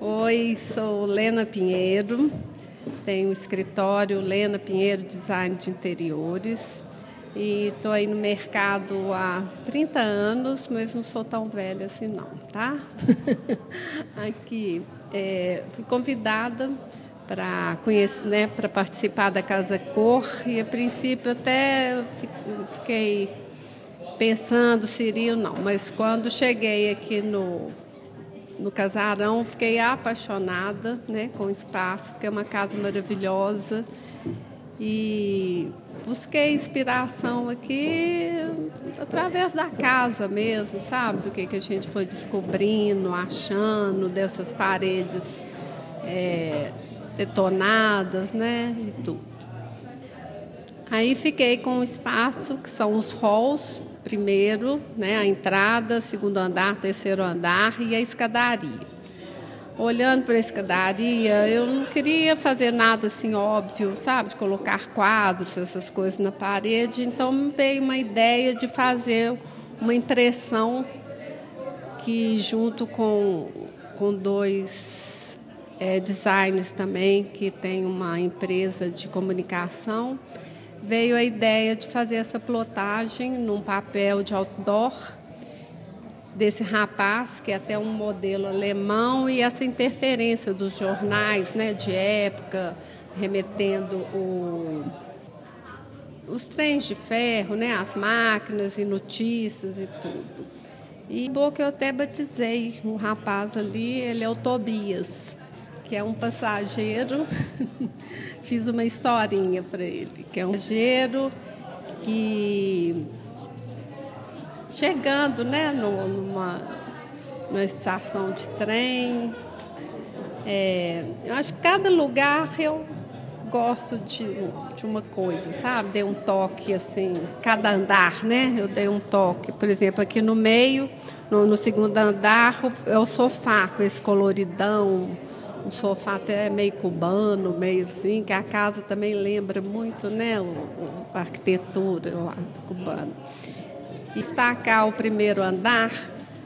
Oi, sou Lena Pinheiro, tenho o escritório Lena Pinheiro Design de Interiores. E estou aí no mercado há 30 anos, mas não sou tão velha assim não, tá? Aqui, é, fui convidada para conhecer, né, para participar da Casa Cor e a princípio até fiquei pensando se iria ou não, mas quando cheguei aqui no no casarão, fiquei apaixonada né, com o espaço, porque é uma casa maravilhosa. E busquei inspiração aqui através da casa mesmo, sabe? Do que, que a gente foi descobrindo, achando, dessas paredes é, detonadas, né? E tudo. Aí fiquei com o espaço, que são os halls, primeiro, né, a entrada, segundo andar, terceiro andar e a escadaria. Olhando para a escadaria, eu não queria fazer nada assim óbvio, sabe, de colocar quadros, essas coisas na parede, então me veio uma ideia de fazer uma impressão que junto com, com dois é, designers também, que tem uma empresa de comunicação, veio a ideia de fazer essa plotagem num papel de outdoor desse rapaz, que é até um modelo alemão, e essa interferência dos jornais né, de época, remetendo o, os trens de ferro, né, as máquinas e notícias e tudo. E bom que eu até batizei um rapaz ali, ele é o Tobias que é um passageiro. Fiz uma historinha para ele, que é um passageiro que chegando, né, numa, numa estação de trem. É, eu acho que cada lugar eu gosto de, de uma coisa, sabe? Dei um toque assim, cada andar, né? Eu dei um toque. Por exemplo, aqui no meio, no, no segundo andar, é o sofá com esse coloridão um sofá até meio cubano, meio assim, que a casa também lembra muito, né, o, a arquitetura lá cubana. Destacar o primeiro andar,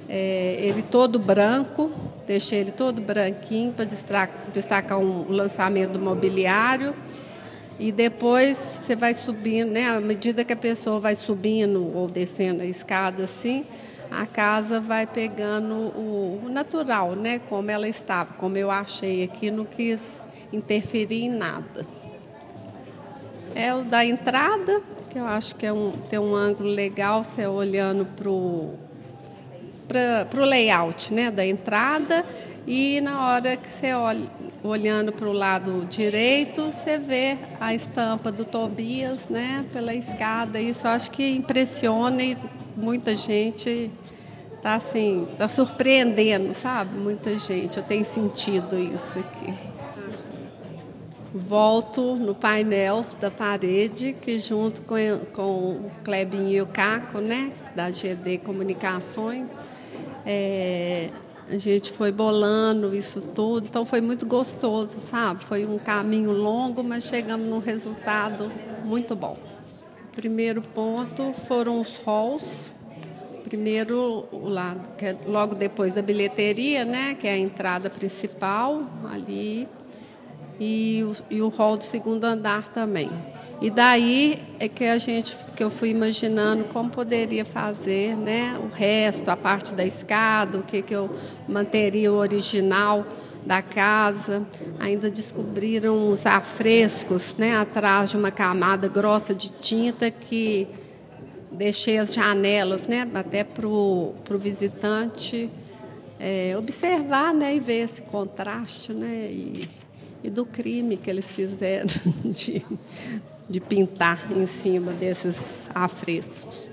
é, ele todo branco, deixei ele todo branquinho para destacar um lançamento do mobiliário. E depois você vai subindo, né? À medida que a pessoa vai subindo ou descendo a escada assim, a casa vai pegando o, natural, né? Como ela estava, como eu achei aqui, não quis interferir em nada. É o da entrada, que eu acho que é um, tem um ângulo legal, você olhando para o layout né, da entrada e na hora que você olha, olhando para o lado direito, você vê a estampa do Tobias né, pela escada. Isso acho que impressiona e muita gente está assim, tá surpreendendo, sabe? Muita gente, eu tenho sentido isso aqui. Volto no painel da parede, que junto com, com o Klebin e o Caco, né, da GD Comunicações, é, a gente foi bolando isso tudo, então foi muito gostoso, sabe? Foi um caminho longo, mas chegamos num resultado muito bom. Primeiro ponto foram os halls, Primeiro, o lado, que é logo depois da bilheteria, né, que é a entrada principal ali, e o, e o hall do segundo andar também. E daí é que a gente, que eu fui imaginando como poderia fazer, né, o resto, a parte da escada, o que que eu manteria o original da casa. Ainda descobriram os afrescos, né, atrás de uma camada grossa de tinta que deixei as janelas, né, até para o visitante é, observar né, e ver esse contraste né, e, e do crime que eles fizeram de, de pintar em cima desses afrescos.